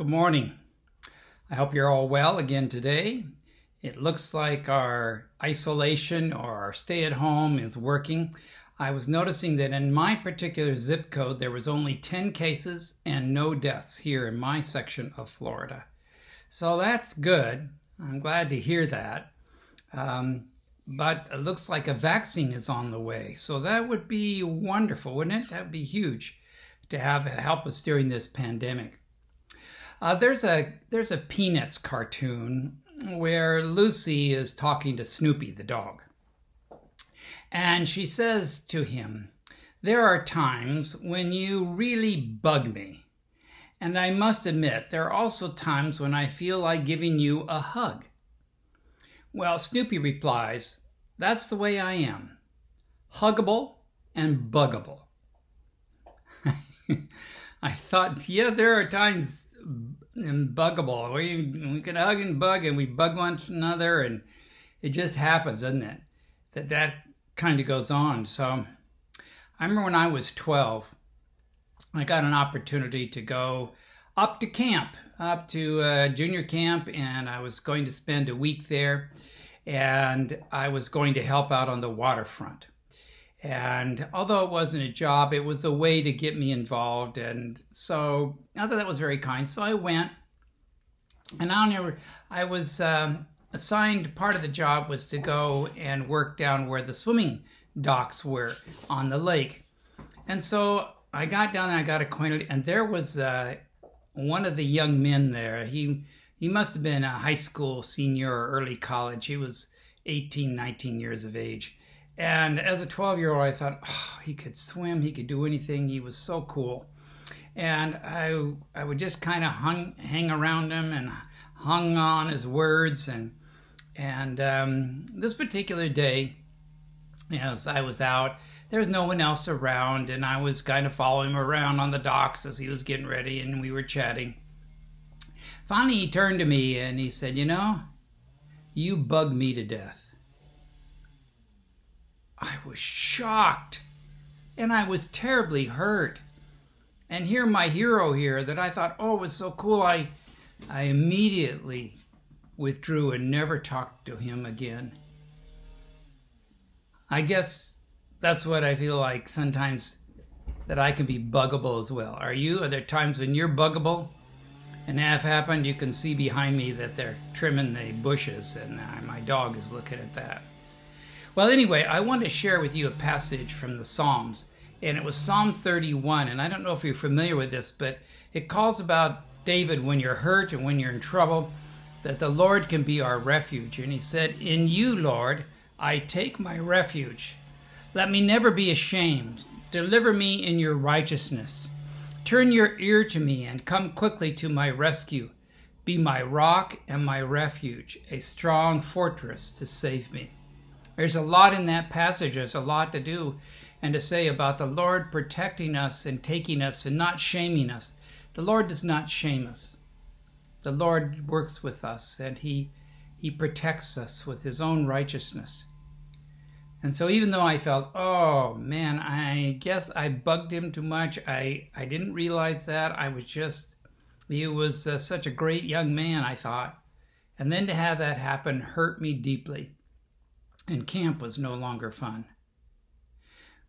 Good morning. I hope you're all well again today. It looks like our isolation or our stay at home is working. I was noticing that in my particular zip code, there was only 10 cases and no deaths here in my section of Florida. So that's good. I'm glad to hear that. Um, but it looks like a vaccine is on the way. So that would be wonderful, wouldn't it? That would be huge to have help us during this pandemic. Uh, there's a there's a Peanuts cartoon where Lucy is talking to Snoopy the dog, and she says to him, "There are times when you really bug me, and I must admit there are also times when I feel like giving you a hug." Well, Snoopy replies, "That's the way I am, huggable and buggable." I thought, yeah, there are times and buggable. We we can hug and bug, and we bug one another, and it just happens, doesn't it? That that kind of goes on. So I remember when I was 12, I got an opportunity to go up to camp, up to uh, junior camp, and I was going to spend a week there, and I was going to help out on the waterfront. And although it wasn't a job, it was a way to get me involved. And so I thought that was very kind. So I went, and I never, I was um, assigned part of the job was to go and work down where the swimming docks were on the lake. And so I got down and I got acquainted, and there was uh, one of the young men there. He he must have been a high school senior or early college. He was 18, 19 years of age and as a 12 year old, I thought, oh, he could swim, he could do anything. He was so cool. And I, I would just kind of hung hang around him and hung on his words. And, and um, this particular day, as I was out, there was no one else around, and I was kind of following him around on the docks as he was getting ready, and we were chatting. Finally, he turned to me and he said, You know, you bug me to death. I was shocked and I was terribly hurt. And here my hero here that I thought, oh, was so cool. I I immediately withdrew and never talked to him again. I guess that's what I feel like sometimes that I can be buggable as well. Are you? Are there times when you're buggable? And that happened, you can see behind me that they're trimming the bushes, and uh, my dog is looking at that. Well, anyway, I want to share with you a passage from the Psalms, and it was Psalm 31. And I don't know if you're familiar with this, but it calls about David when you're hurt and when you're in trouble, that the Lord can be our refuge. And he said, In you, Lord, I take my refuge. Let me never be ashamed. Deliver me in your righteousness. Turn your ear to me and come quickly to my rescue. Be my rock and my refuge, a strong fortress to save me. There's a lot in that passage. There's a lot to do and to say about the Lord protecting us and taking us and not shaming us. The Lord does not shame us. The Lord works with us and he he protects us with his own righteousness. And so even though I felt, oh man, I guess I bugged him too much. I I didn't realize that. I was just he was uh, such a great young man, I thought. And then to have that happen hurt me deeply and camp was no longer fun.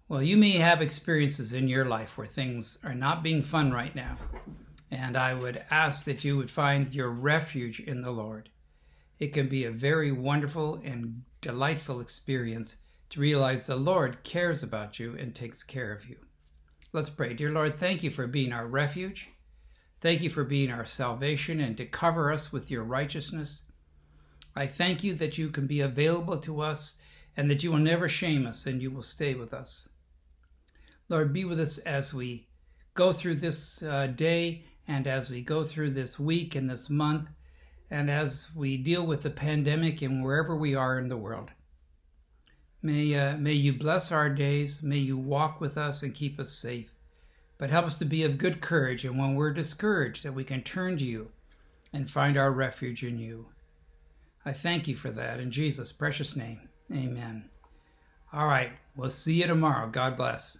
Well, you may have experiences in your life where things are not being fun right now, and I would ask that you would find your refuge in the Lord. It can be a very wonderful and delightful experience to realize the Lord cares about you and takes care of you. Let's pray. Dear Lord, thank you for being our refuge. Thank you for being our salvation and to cover us with your righteousness. I thank you that you can be available to us and that you will never shame us and you will stay with us. Lord, be with us as we go through this uh, day and as we go through this week and this month and as we deal with the pandemic and wherever we are in the world. May, uh, may you bless our days. May you walk with us and keep us safe. But help us to be of good courage, and when we're discouraged, that we can turn to you and find our refuge in you. I thank you for that in Jesus' precious name. Amen. All right. We'll see you tomorrow. God bless.